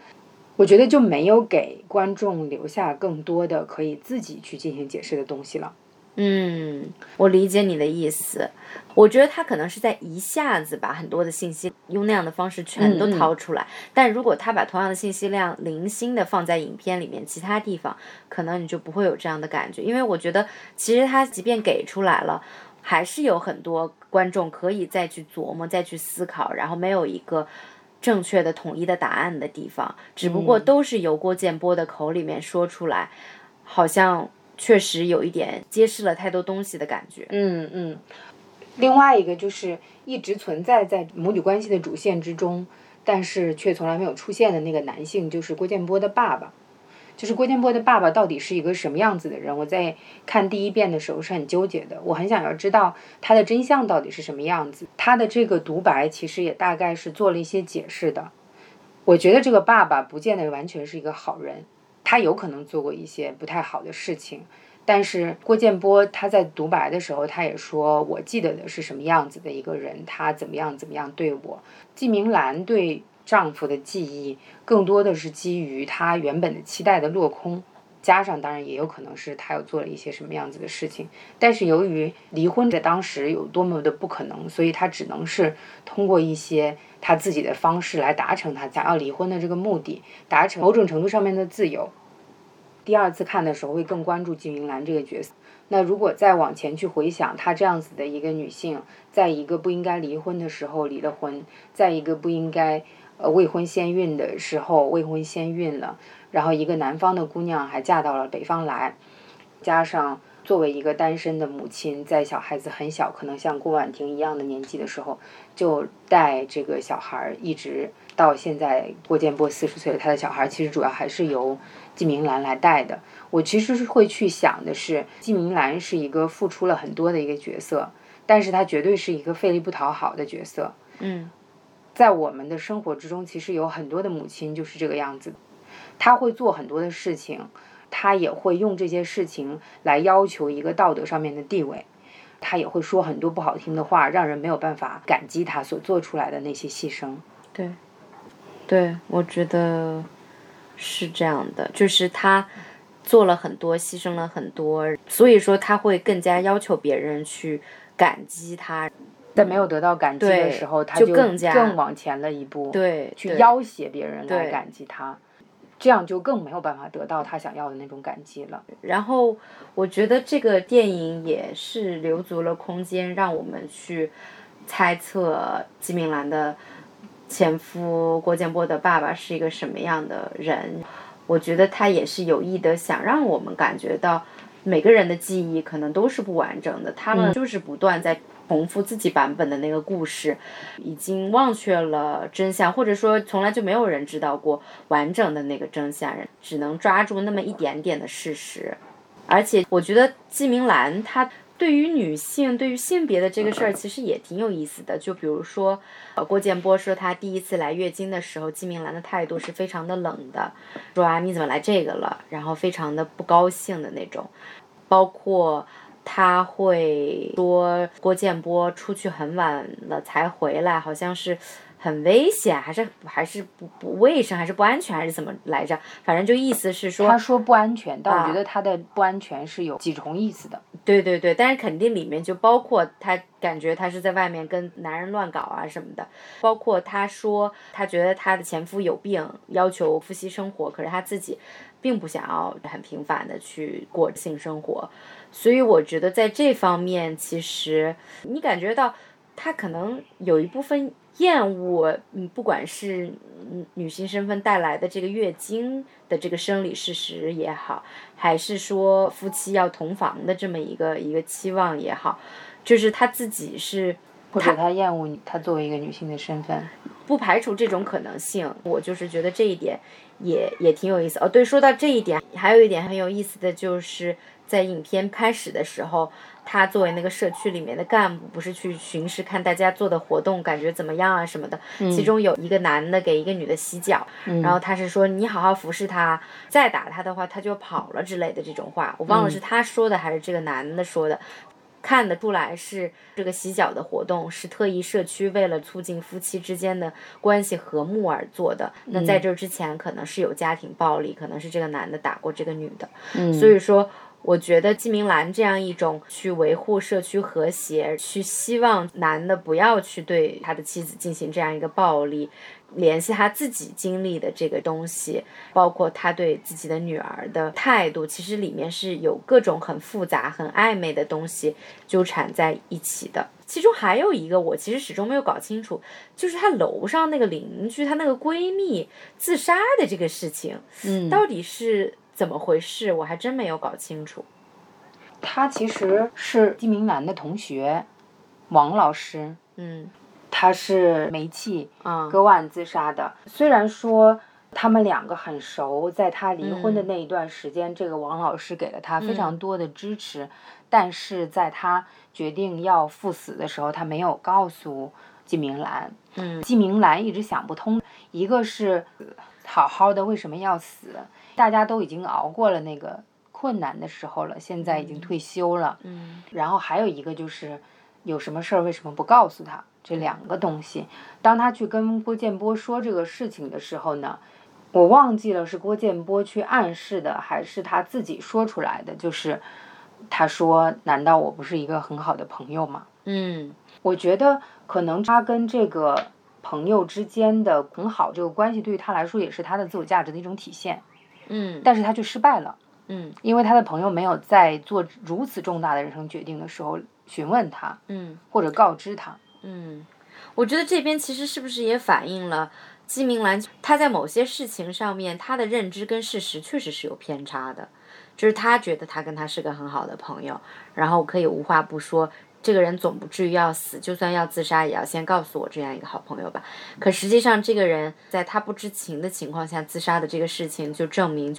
我觉得就没有给观众留下更多的可以自己去进行解释的东西了。嗯，我理解你的意思。我觉得他可能是在一下子把很多的信息用那样的方式全都掏出来，但如果他把同样的信息量零星的放在影片里面其他地方，可能你就不会有这样的感觉。因为我觉得其实他即便给出来了，还是有很多观众可以再去琢磨、再去思考，然后没有一个正确的统一的答案的地方，只不过都是由郭建波的口里面说出来，好像。确实有一点揭示了太多东西的感觉。嗯嗯，另外一个就是一直存在在母女关系的主线之中，但是却从来没有出现的那个男性，就是郭建波的爸爸。就是郭建波的爸爸到底是一个什么样子的人？我在看第一遍的时候是很纠结的，我很想要知道他的真相到底是什么样子。他的这个独白其实也大概是做了一些解释的。我觉得这个爸爸不见得完全是一个好人。他有可能做过一些不太好的事情，但是郭建波他在独白的时候，他也说我记得的是什么样子的一个人，他怎么样怎么样对我。季明兰对丈夫的记忆更多的是基于她原本的期待的落空，加上当然也有可能是他又做了一些什么样子的事情，但是由于离婚在当时有多么的不可能，所以他只能是通过一些。他自己的方式来达成他想要离婚的这个目的，达成某种程度上面的自由。第二次看的时候会更关注金明兰这个角色。那如果再往前去回想，她这样子的一个女性，在一个不应该离婚的时候离了婚，在一个不应该呃未婚先孕的时候未婚先孕了，然后一个南方的姑娘还嫁到了北方来，加上。作为一个单身的母亲，在小孩子很小，可能像郭婉婷一样的年纪的时候，就带这个小孩儿，一直到现在郭建波四十岁了，他的小孩儿其实主要还是由季明兰来带的。我其实是会去想的是，季明兰是一个付出了很多的一个角色，但是她绝对是一个费力不讨好的角色。嗯，在我们的生活之中，其实有很多的母亲就是这个样子，她会做很多的事情。他也会用这些事情来要求一个道德上面的地位，他也会说很多不好听的话，让人没有办法感激他所做出来的那些牺牲。对，对，我觉得是这样的，就是他做了很多，牺牲了很多，所以说他会更加要求别人去感激他，在没有得到感激的时候，他就更加更往前了一步，对，去要挟别人来感激他。这样就更没有办法得到他想要的那种感激了。然后我觉得这个电影也是留足了空间，让我们去猜测季明兰的前夫郭建波的爸爸是一个什么样的人。我觉得他也是有意的，想让我们感觉到每个人的记忆可能都是不完整的，他们就是不断在。重复自己版本的那个故事，已经忘却了真相，或者说从来就没有人知道过完整的那个真相，只能抓住那么一点点的事实。而且，我觉得季明兰她对于女性，对于性别的这个事儿，其实也挺有意思的。就比如说，呃，郭建波说他第一次来月经的时候，季明兰的态度是非常的冷的，说啊你怎么来这个了，然后非常的不高兴的那种。包括他会说郭建波出去很晚了才回来，好像是。很危险，还是还是不不卫生，还是不安全，还是怎么来着？反正就意思是说，他说不安全，但我觉得他的不安全是有几重意思的。对对对，但是肯定里面就包括他感觉他是在外面跟男人乱搞啊什么的，包括他说他觉得他的前夫有病，要求夫妻生活，可是他自己并不想要很频繁的去过性生活，所以我觉得在这方面，其实你感觉到他可能有一部分。厌恶，嗯，不管是女性身份带来的这个月经的这个生理事实也好，还是说夫妻要同房的这么一个一个期望也好，就是他自己是，或者他厌恶他作为一个女性的身份，不排除这种可能性。我就是觉得这一点也也挺有意思。哦，对，说到这一点，还有一点很有意思的就是在影片开始的时候。他作为那个社区里面的干部，不是去巡视看大家做的活动，感觉怎么样啊什么的。其中有一个男的给一个女的洗脚，然后他是说你好好服侍他，再打他的话他就跑了之类的这种话。我忘了是他说的还是这个男的说的，看得出来是这个洗脚的活动是特意社区为了促进夫妻之间的关系和睦而做的。那在这之前可能是有家庭暴力，可能是这个男的打过这个女的，所以说。我觉得季明兰这样一种去维护社区和谐，去希望男的不要去对他的妻子进行这样一个暴力，联系他自己经历的这个东西，包括他对自己的女儿的态度，其实里面是有各种很复杂、很暧昧的东西纠缠在一起的。其中还有一个我其实始终没有搞清楚，就是他楼上那个邻居，她那个闺蜜自杀的这个事情，嗯，到底是。怎么回事？我还真没有搞清楚。他其实是季明兰的同学，王老师。嗯，他是煤气割腕自杀的。虽然说他们两个很熟，在他离婚的那一段时间，这个王老师给了他非常多的支持，但是在他决定要赴死的时候，他没有告诉季明兰。嗯，季明兰一直想不通，一个是好好的为什么要死？大家都已经熬过了那个困难的时候了，现在已经退休了。嗯，然后还有一个就是，有什么事儿为什么不告诉他？这两个东西，当他去跟郭建波说这个事情的时候呢，我忘记了是郭建波去暗示的，还是他自己说出来的。就是他说：“难道我不是一个很好的朋友吗？”嗯，我觉得可能他跟这个朋友之间的很好这个关系，对于他来说也是他的自我价值的一种体现。嗯，但是他却失败了。嗯，因为他的朋友没有在做如此重大的人生决定的时候询问他，嗯，或者告知他。嗯，我觉得这边其实是不是也反映了季明兰他在某些事情上面他的认知跟事实确实是有偏差的，就是他觉得他跟他是个很好的朋友，然后可以无话不说。这个人总不至于要死，就算要自杀，也要先告诉我这样一个好朋友吧。可实际上，这个人在他不知情的情况下自杀的这个事情，就证明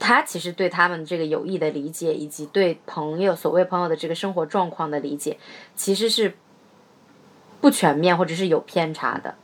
他其实对他们这个友谊的理解，以及对朋友所谓朋友的这个生活状况的理解，其实是不全面或者是有偏差的。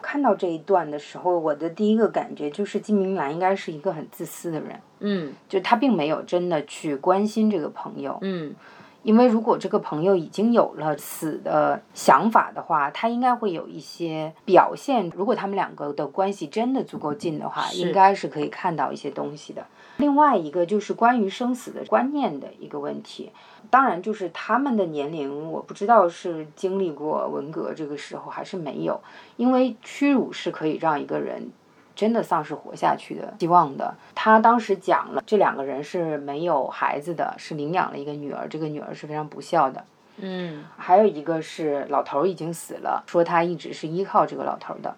看到这一段的时候，我的第一个感觉就是金明兰应该是一个很自私的人。嗯，就他并没有真的去关心这个朋友。嗯。因为如果这个朋友已经有了死的想法的话，他应该会有一些表现。如果他们两个的关系真的足够近的话，应该是可以看到一些东西的。另外一个就是关于生死的观念的一个问题。当然，就是他们的年龄，我不知道是经历过文革这个时候还是没有。因为屈辱是可以让一个人。真的丧失活下去的希望的。他当时讲了，这两个人是没有孩子的，是领养了一个女儿，这个女儿是非常不孝的。嗯，还有一个是老头已经死了，说他一直是依靠这个老头的，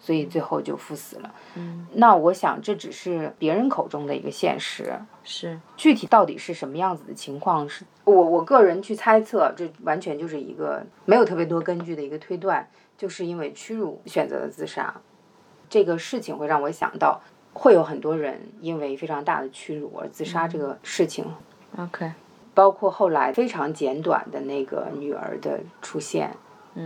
所以最后就赴死了。嗯，那我想这只是别人口中的一个现实，是具体到底是什么样子的情况，是我我个人去猜测，这完全就是一个没有特别多根据的一个推断，就是因为屈辱选择了自杀。这个事情会让我想到，会有很多人因为非常大的屈辱而自杀。这个事情，OK。包括后来非常简短的那个女儿的出现，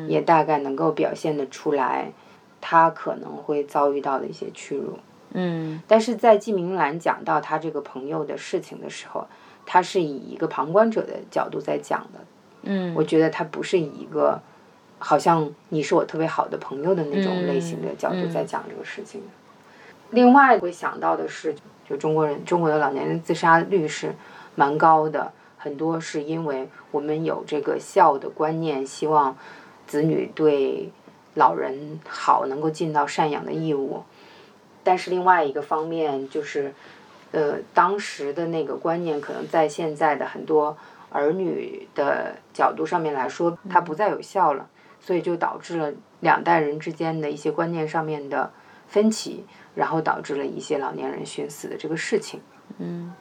也大概能够表现得出来，她可能会遭遇到的一些屈辱。嗯，但是在季明兰讲到她这个朋友的事情的时候，她是以一个旁观者的角度在讲的。嗯，我觉得她不是以一个好像你是我特别好的朋友的那种类型的角度在讲这个事情。另外会想到的是，就中国人中国的老年人自杀率是蛮高的，很多是因为我们有这个孝的观念，希望子女对老人好，能够尽到赡养的义务。但是另外一个方面就是，呃，当时的那个观念可能在现在的很多儿女的角度上面来说，它不再有效了，所以就导致了两代人之间的一些观念上面的分歧，然后导致了一些老年人寻死的这个事情。嗯。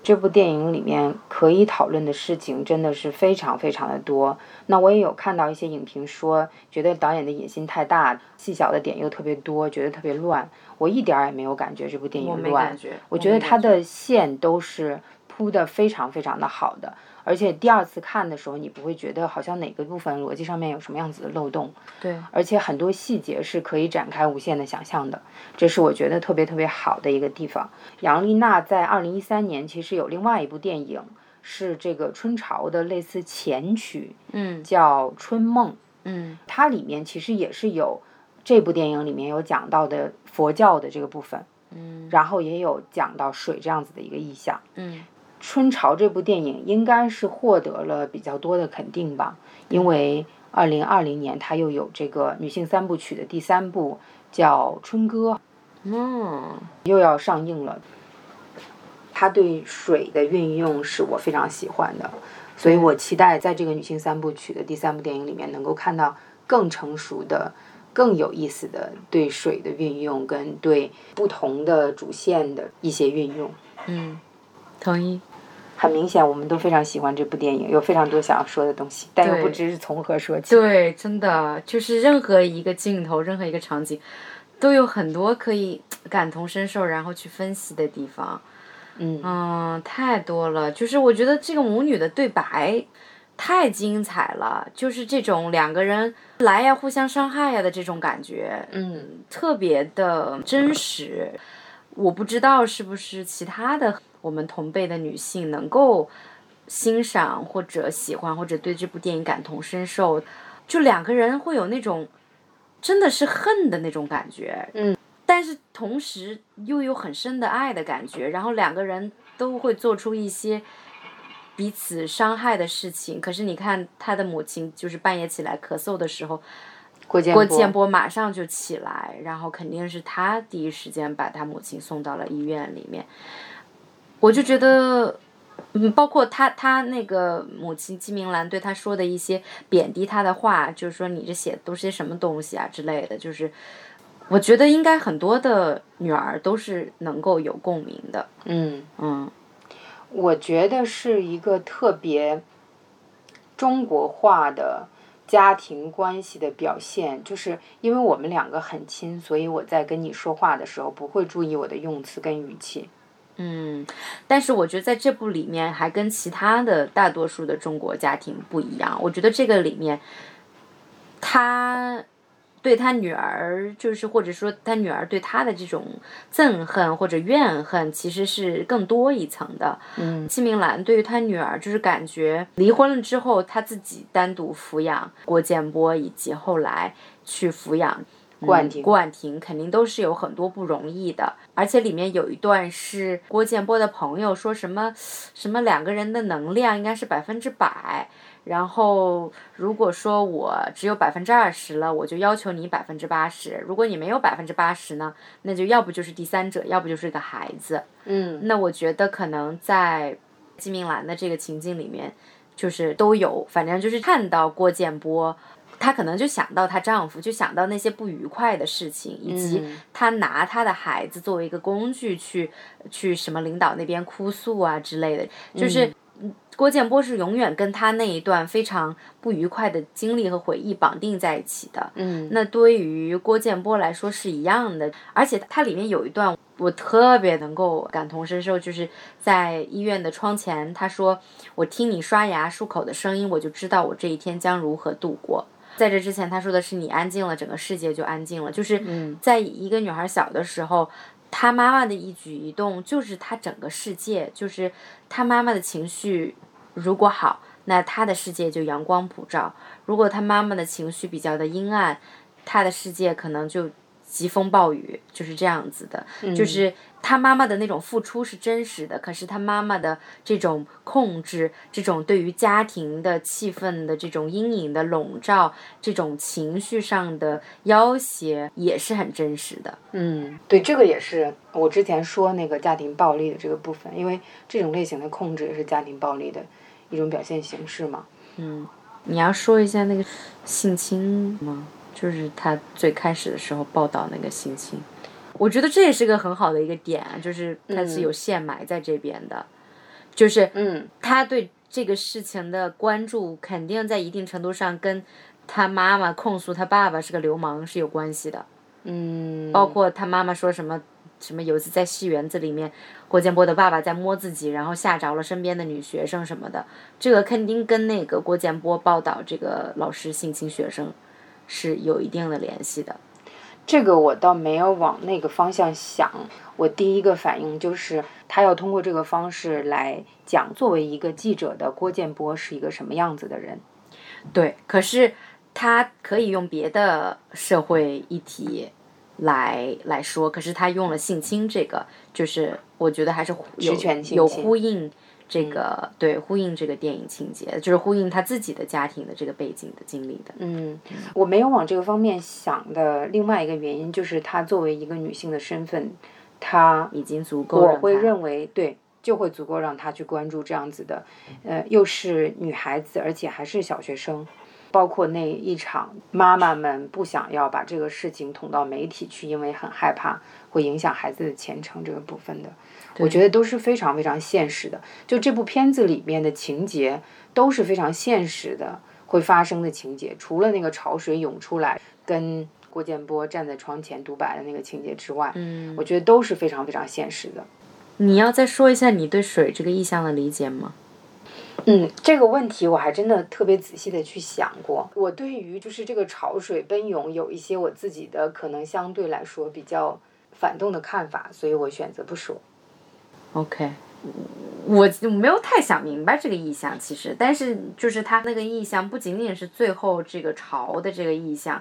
这部电影里面可以讨论的事情真的是非常非常的多。那我也有看到一些影评说，觉得导演的野心太大，细小的点又特别多，觉得特别乱。我一点儿也没有感觉这部电影乱，我觉得它的线都是铺的非常非常的好的。而且第二次看的时候，你不会觉得好像哪个部分逻辑上面有什么样子的漏洞。对。而且很多细节是可以展开无限的想象的，这是我觉得特别特别好的一个地方。杨丽娜在二零一三年其实有另外一部电影，是这个春潮的类似前曲，嗯，叫《春梦》。嗯。它里面其实也是有这部电影里面有讲到的佛教的这个部分，嗯，然后也有讲到水这样子的一个意象，嗯。春潮这部电影应该是获得了比较多的肯定吧，因为二零二零年它又有这个女性三部曲的第三部叫《春歌》，嗯，又要上映了。它对水的运用是我非常喜欢的，所以我期待在这个女性三部曲的第三部电影里面能够看到更成熟的、更有意思的对水的运用跟对不同的主线的一些运用。嗯。同意，很明显，我们都非常喜欢这部电影，有非常多想要说的东西，但又不知是从何说起。对，真的就是任何一个镜头，任何一个场景，都有很多可以 感同身受，然后去分析的地方。嗯嗯，太多了。就是我觉得这个母女的对白太精彩了，就是这种两个人来呀，互相伤害呀的这种感觉，嗯，特别的真实。我不知道是不是其他的。我们同辈的女性能够欣赏或者喜欢或者对这部电影感同身受，就两个人会有那种真的是恨的那种感觉，嗯，但是同时又有很深的爱的感觉，然后两个人都会做出一些彼此伤害的事情。可是你看他的母亲就是半夜起来咳嗽的时候，郭建郭建波马上就起来，然后肯定是他第一时间把他母亲送到了医院里面。我就觉得，嗯，包括他他那个母亲金明兰对他说的一些贬低他的话，就是说你这写的都是些什么东西啊之类的，就是我觉得应该很多的女儿都是能够有共鸣的。嗯嗯，我觉得是一个特别中国化的家庭关系的表现，就是因为我们两个很亲，所以我在跟你说话的时候不会注意我的用词跟语气。嗯，但是我觉得在这部里面还跟其他的大多数的中国家庭不一样。我觉得这个里面，他对他女儿，就是或者说他女儿对他的这种憎恨或者怨恨，其实是更多一层的。嗯，季明兰对于他女儿，就是感觉离婚了之后，他自己单独抚养郭建波，以及后来去抚养。郭婉婷，郭婉婷肯定都是有很多不容易的，而且里面有一段是郭建波的朋友说什么，什么两个人的能量应该是百分之百，然后如果说我只有百分之二十了，我就要求你百分之八十，如果你没有百分之八十呢，那就要不就是第三者，要不就是个孩子。嗯，那我觉得可能在金明兰的这个情境里面，就是都有，反正就是看到郭建波。她可能就想到她丈夫，就想到那些不愉快的事情，以及她拿她的孩子作为一个工具去去什么领导那边哭诉啊之类的。就是郭建波是永远跟他那一段非常不愉快的经历和回忆绑定在一起的。嗯，那对于郭建波来说是一样的，而且它里面有一段我特别能够感同身受，就是在医院的窗前，他说：“我听你刷牙漱口的声音，我就知道我这一天将如何度过。”在这之前，他说的是：“你安静了，整个世界就安静了。”就是在一个女孩小的时候。她妈妈的一举一动就是她整个世界，就是她妈妈的情绪如果好，那她的世界就阳光普照；如果她妈妈的情绪比较的阴暗，她的世界可能就。疾风暴雨就是这样子的，就是他妈妈的那种付出是真实的，可是他妈妈的这种控制，这种对于家庭的气氛的这种阴影的笼罩，这种情绪上的要挟也是很真实的。嗯，对，这个也是我之前说那个家庭暴力的这个部分，因为这种类型的控制也是家庭暴力的一种表现形式嘛。嗯，你要说一下那个性侵吗？就是他最开始的时候报道那个心情，我觉得这也是个很好的一个点，就是他是有线埋在这边的，就是嗯，他对这个事情的关注肯定在一定程度上跟他妈妈控诉他爸爸是个流氓是有关系的，嗯，包括他妈妈说什么什么有一次在戏园子里面，郭建波的爸爸在摸自己，然后吓着了身边的女学生什么的，这个肯定跟那个郭建波报道这个老师性侵学生。是有一定的联系的，这个我倒没有往那个方向想。我第一个反应就是他要通过这个方式来讲，作为一个记者的郭建波是一个什么样子的人。对，可是他可以用别的社会议题来来说，可是他用了性侵这个，就是我觉得还是有有呼应。这个对呼应这个电影情节，就是呼应他自己的家庭的这个背景的经历的。嗯，我没有往这个方面想的另外一个原因，就是她作为一个女性的身份，她已经足够。我会认为，对，就会足够让她去关注这样子的，呃，又是女孩子，而且还是小学生。包括那一场，妈妈们不想要把这个事情捅到媒体去，因为很害怕会影响孩子的前程这个部分的，我觉得都是非常非常现实的。就这部片子里面的情节都是非常现实的会发生的情节，除了那个潮水涌出来跟郭建波站在窗前独白的那个情节之外，嗯，我觉得都是非常非常现实的。你要再说一下你对水这个意象的理解吗？嗯，这个问题我还真的特别仔细的去想过。我对于就是这个潮水奔涌有一些我自己的可能相对来说比较反动的看法，所以我选择不说。OK，我没有太想明白这个意象，其实，但是就是他那个意象不仅仅是最后这个潮的这个意象，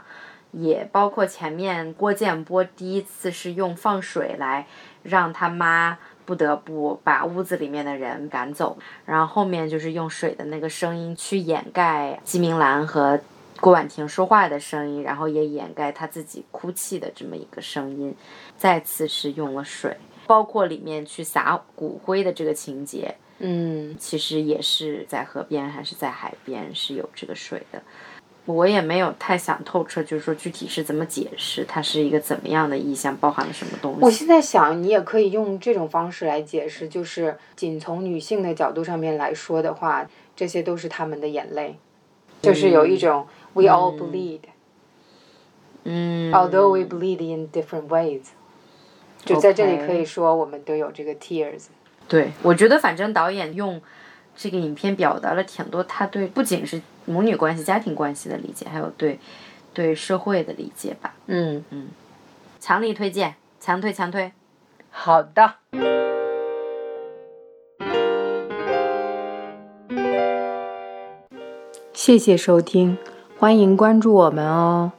也包括前面郭建波第一次是用放水来让他妈。不得不把屋子里面的人赶走，然后后面就是用水的那个声音去掩盖季明兰和郭婉婷说话的声音，然后也掩盖他自己哭泣的这么一个声音。再次是用了水，包括里面去撒骨灰的这个情节，嗯，其实也是在河边还是在海边是有这个水的。我也没有太想透彻，就是说具体是怎么解释，它是一个怎么样的意象，包含了什么东西。我现在想，你也可以用这种方式来解释，就是仅从女性的角度上面来说的话，这些都是他们的眼泪，就是有一种 we all bleed，嗯，although we bleed in different ways，就在这里可以说我们都有这个 tears。对，我觉得反正导演用。这个影片表达了挺多，他对不仅是母女关系、家庭关系的理解，还有对对社会的理解吧。嗯嗯，强力推荐，强推强推。好的，谢谢收听，欢迎关注我们哦。